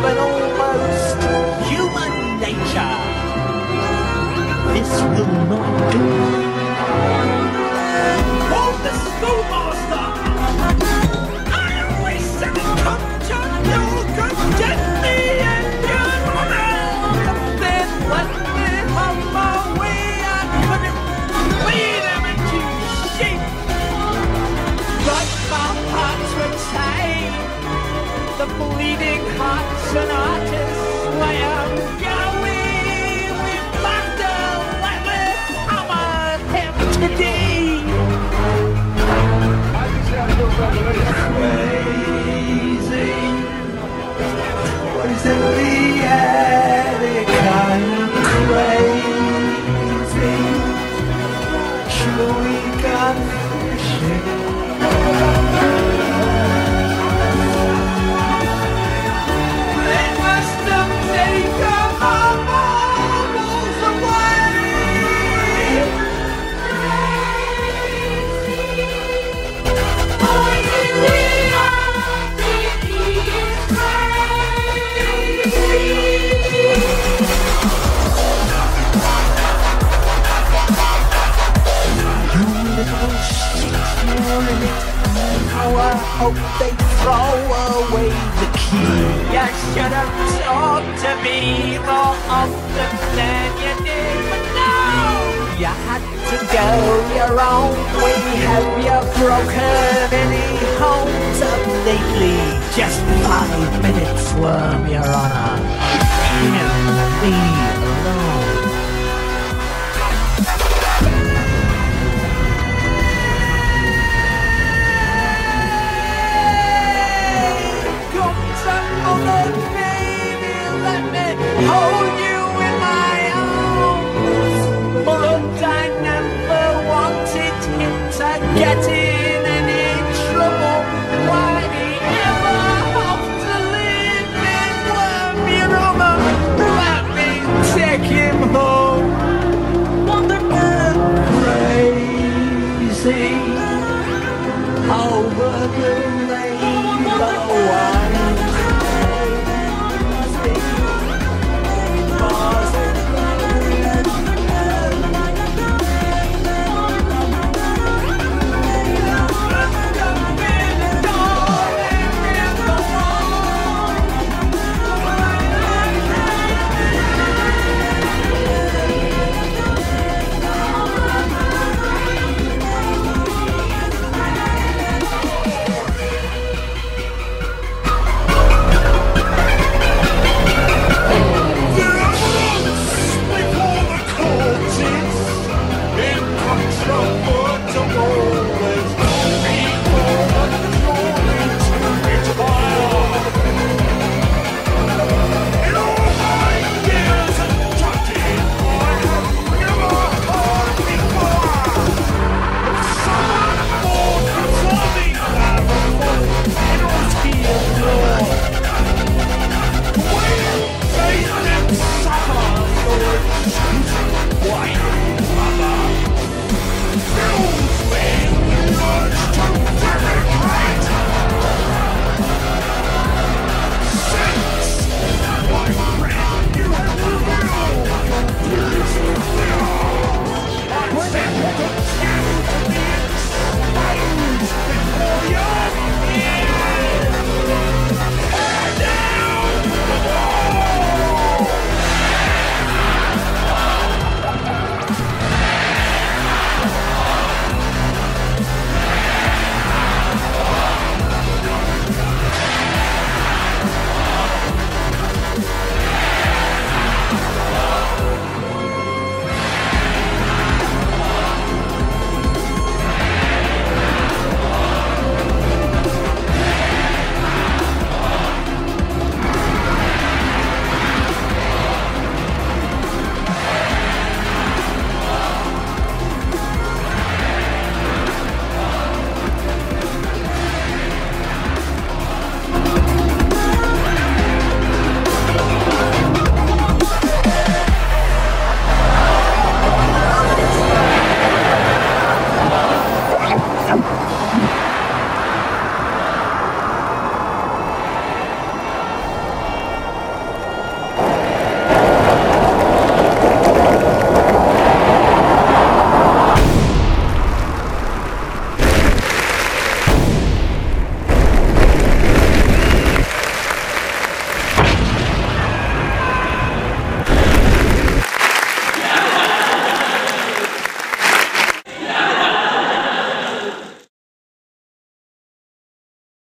feelings of an almost human nature. This will not do. Oh, the schoolmaster! I come to and good Then let me my way. I. But my tied. The bleeding hearts and I way How I hope they throw away the key. You should have talked to me more often than you did, but no! You had to go your own way. Have you broken any homes up lately? Just five minutes, worm, your honor. Leave me